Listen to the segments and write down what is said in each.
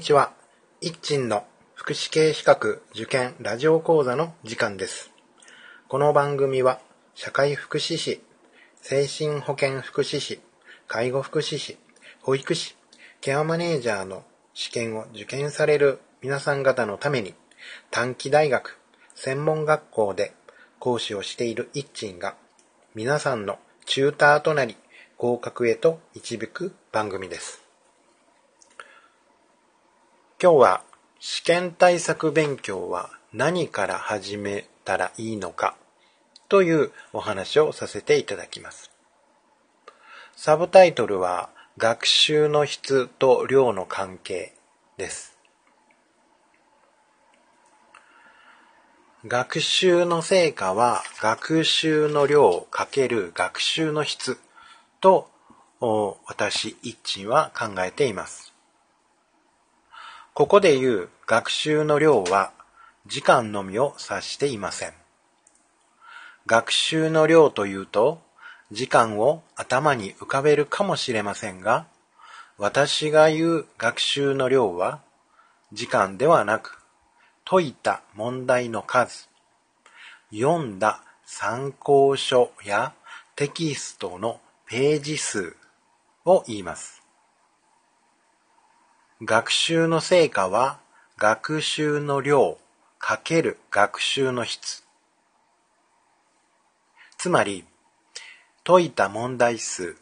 にちは。一鎮の福祉系資格受験ラジオ講座の時間です。この番組は社会福祉士、精神保健福祉士、介護福祉士、保育士、ケアマネージャーの試験を受験される皆さん方のために短期大学、専門学校で講師をしている一鎮が皆さんのチューターとなり合格へと導く番組です。今日は試験対策勉強は何から始めたらいいのかというお話をさせていただきます。サブタイトルは学習の質と量の関係です。学習の成果は学習の量かける学習の質と私一鎮は考えています。ここで言う学習の量は時間のみを指していません。学習の量というと時間を頭に浮かべるかもしれませんが、私が言う学習の量は時間ではなく解いた問題の数、読んだ参考書やテキストのページ数を言います。学習の成果は学習の量かける学習の質。つまり、解いた問題数、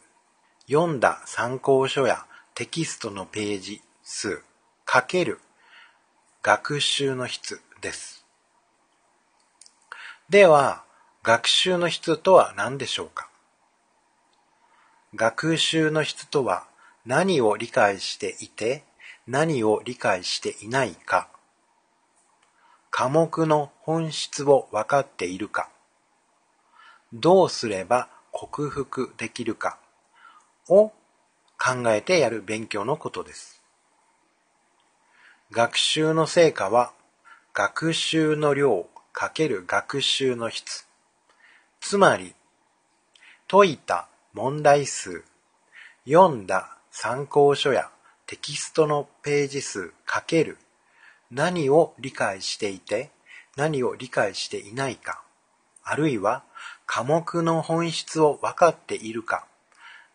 読んだ参考書やテキストのページ数かける学習の質です。では、学習の質とは何でしょうか？学習の質とは何を理解していて何を理解していないか、科目の本質を分かっているか、どうすれば克服できるかを考えてやる勉強のことです。学習の成果は学習の量かける学習の質。つまり、解いた問題数、読んだ参考書やテキストのページ数かける何を理解していて何を理解していないか、あるいは科目の本質を分かっているか、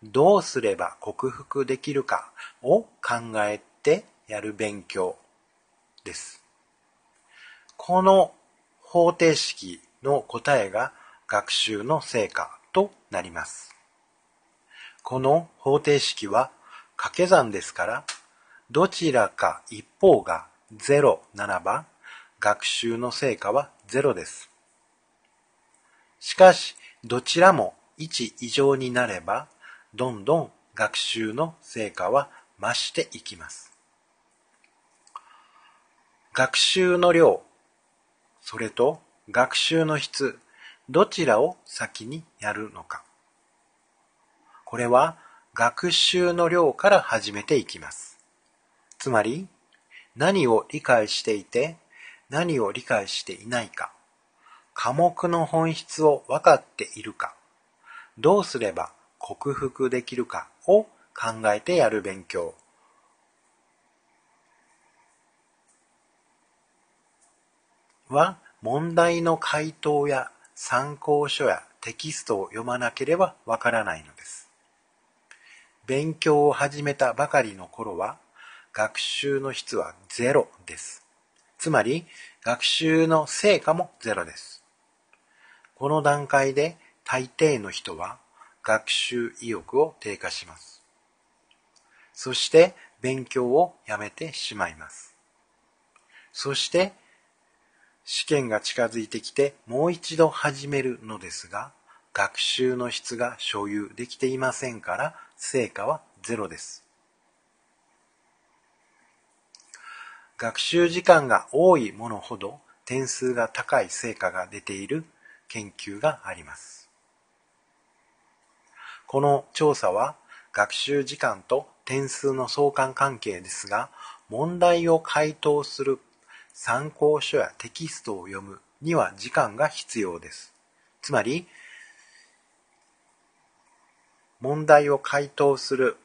どうすれば克服できるかを考えてやる勉強です。この方程式の答えが学習の成果となります。この方程式は掛け算ですから、どちらか一方が0ならば、学習の成果は0です。しかし、どちらも1以上になれば、どんどん学習の成果は増していきます。学習の量、それと学習の質、どちらを先にやるのか。これは学習の量から始めていきます。つまり、何を理解していて、何を理解していないか、科目の本質を分かっているか、どうすれば克服できるかを考えてやる勉強。は、問題の回答や参考書やテキストを読まなければわからないのです。勉強を始めたばかりの頃は、学習の質はゼロです。つまり、学習の成果もゼロです。この段階で大抵の人は学習意欲を低下します。そして勉強をやめてしまいます。そして試験が近づいてきてもう一度始めるのですが、学習の質が所有できていませんから成果はゼロです。学習時間が多いものほど点数が高い成果が出ている研究があります。この調査は学習時間と点数の相関関係ですが、問題を回答する参考書やテキストを読むには時間が必要です。つまり、問題を回答する。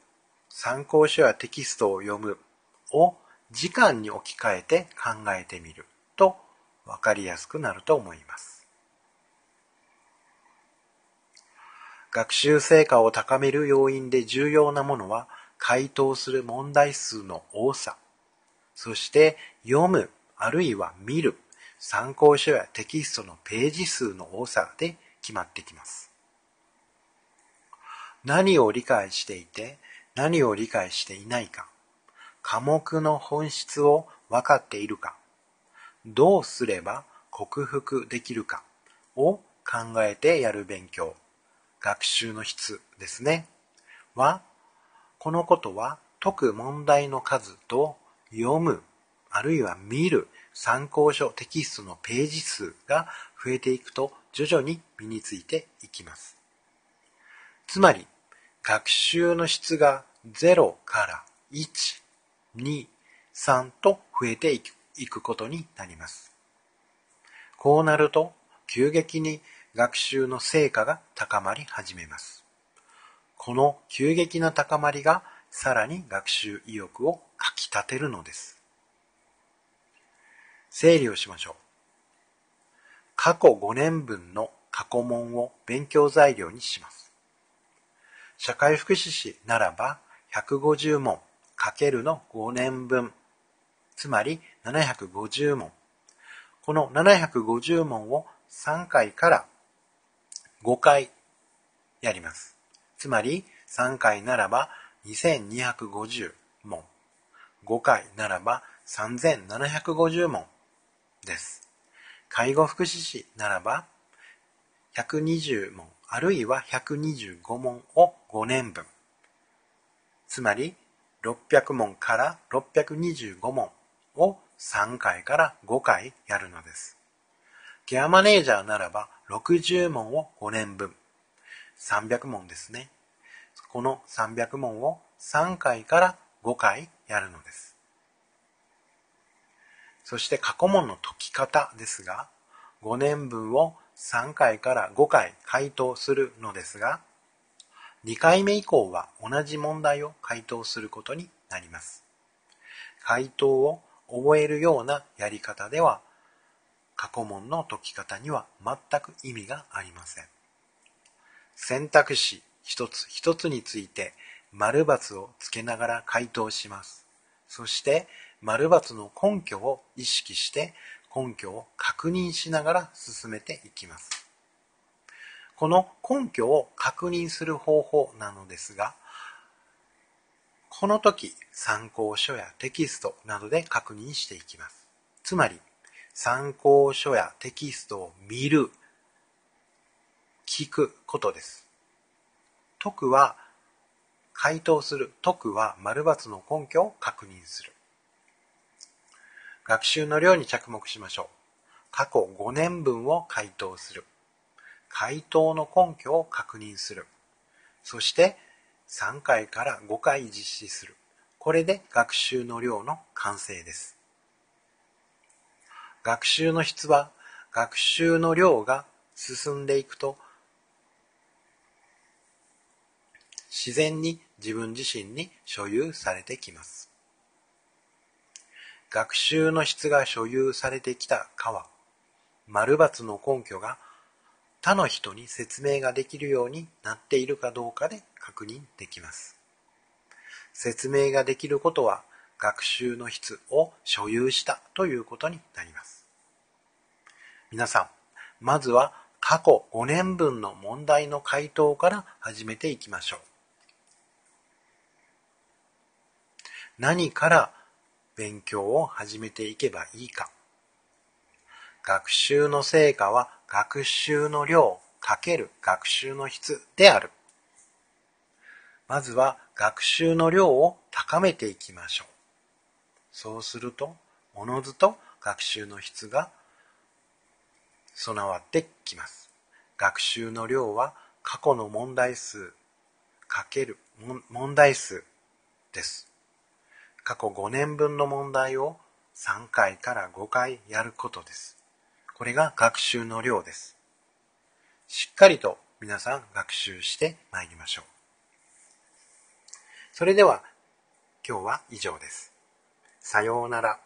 参考書やテキストを読む。を時間に置き換えて考えてみる。と分かりやすくなると思います。学習成果を高める要因で重要なものは回答する問題数の多さ、そして読むあるいは見る。参考書やテキストのページ数の多さで決まってきます。何を理解していて何を理解していないか、科目の本質を分かっているか、どうすれば克服できるかを考えてやる勉強、学習の質ですね。は、このことは解く問題の数と読む、あるいは見る参考書テキストのページ数が増えていくと徐々に身についていきます。つまり、学習の質が0から1、2、3と増えていくことになります。こうなると、急激に学習の成果が高まり始めます。この急激な高まりがさらに学習意欲をかき立てるのです。整理をしましょう。過去5年分の過去問を勉強材料にします。社会福祉士ならば150問かけるの5年分、つまり750問。この750問を3回から5回やります。つまり3回ならば2250問。5回ならば3750問です。介護福祉士ならば120問あるいは125問を5年分。つまり600問から625問を3回から5回やるのです。ケアマネージャーならば60問を5年分。300問ですね。この300問を3回から5回やるのです。そして過去問の解き方ですが、5年分を3回から5回回答するのですが、2回目以降は同じ問題を回答することになります。回答を覚えるようなやり方では、過去問の解き方には全く意味がありません。選択肢一つ一つについて丸×をつけながら回答します。そして丸×の根拠を意識して根拠を確認しながら進めていきます。この根拠を確認する方法なのですが、この時参考書やテキストなどで確認していきます。つまり、参考書やテキストを見る、聞くことです。解くは回答する。解くは丸抜の根拠を確認する。学習の量に着目しましょう。過去5年分を回答する。回答の根拠を確認する。そして3回から5回実施する。これで学習の量の完成です。学習の質は学習の量が進んでいくと自然に自分自身に所有されてきます。学習の質が所有されてきたかは、丸抜の根拠が他の人に説明ができるようになっているかどうかで確認できます。説明ができることは学習の質を所有したということになります。皆さん、まずは過去5年分の問題の回答から始めていきましょう。何から勉強を始めていけばいいか。学習の成果は学習の量かける学習の質である。まずは学習の量を高めていきましょう。そうすると、おのずと学習の質が備わってきます。学習の量は過去の問題数かける問題数です。過去5年分の問題を3回から5回やることです。これが学習の量です。しっかりと皆さん学習してまいりましょう。それでは今日は以上です。さようなら。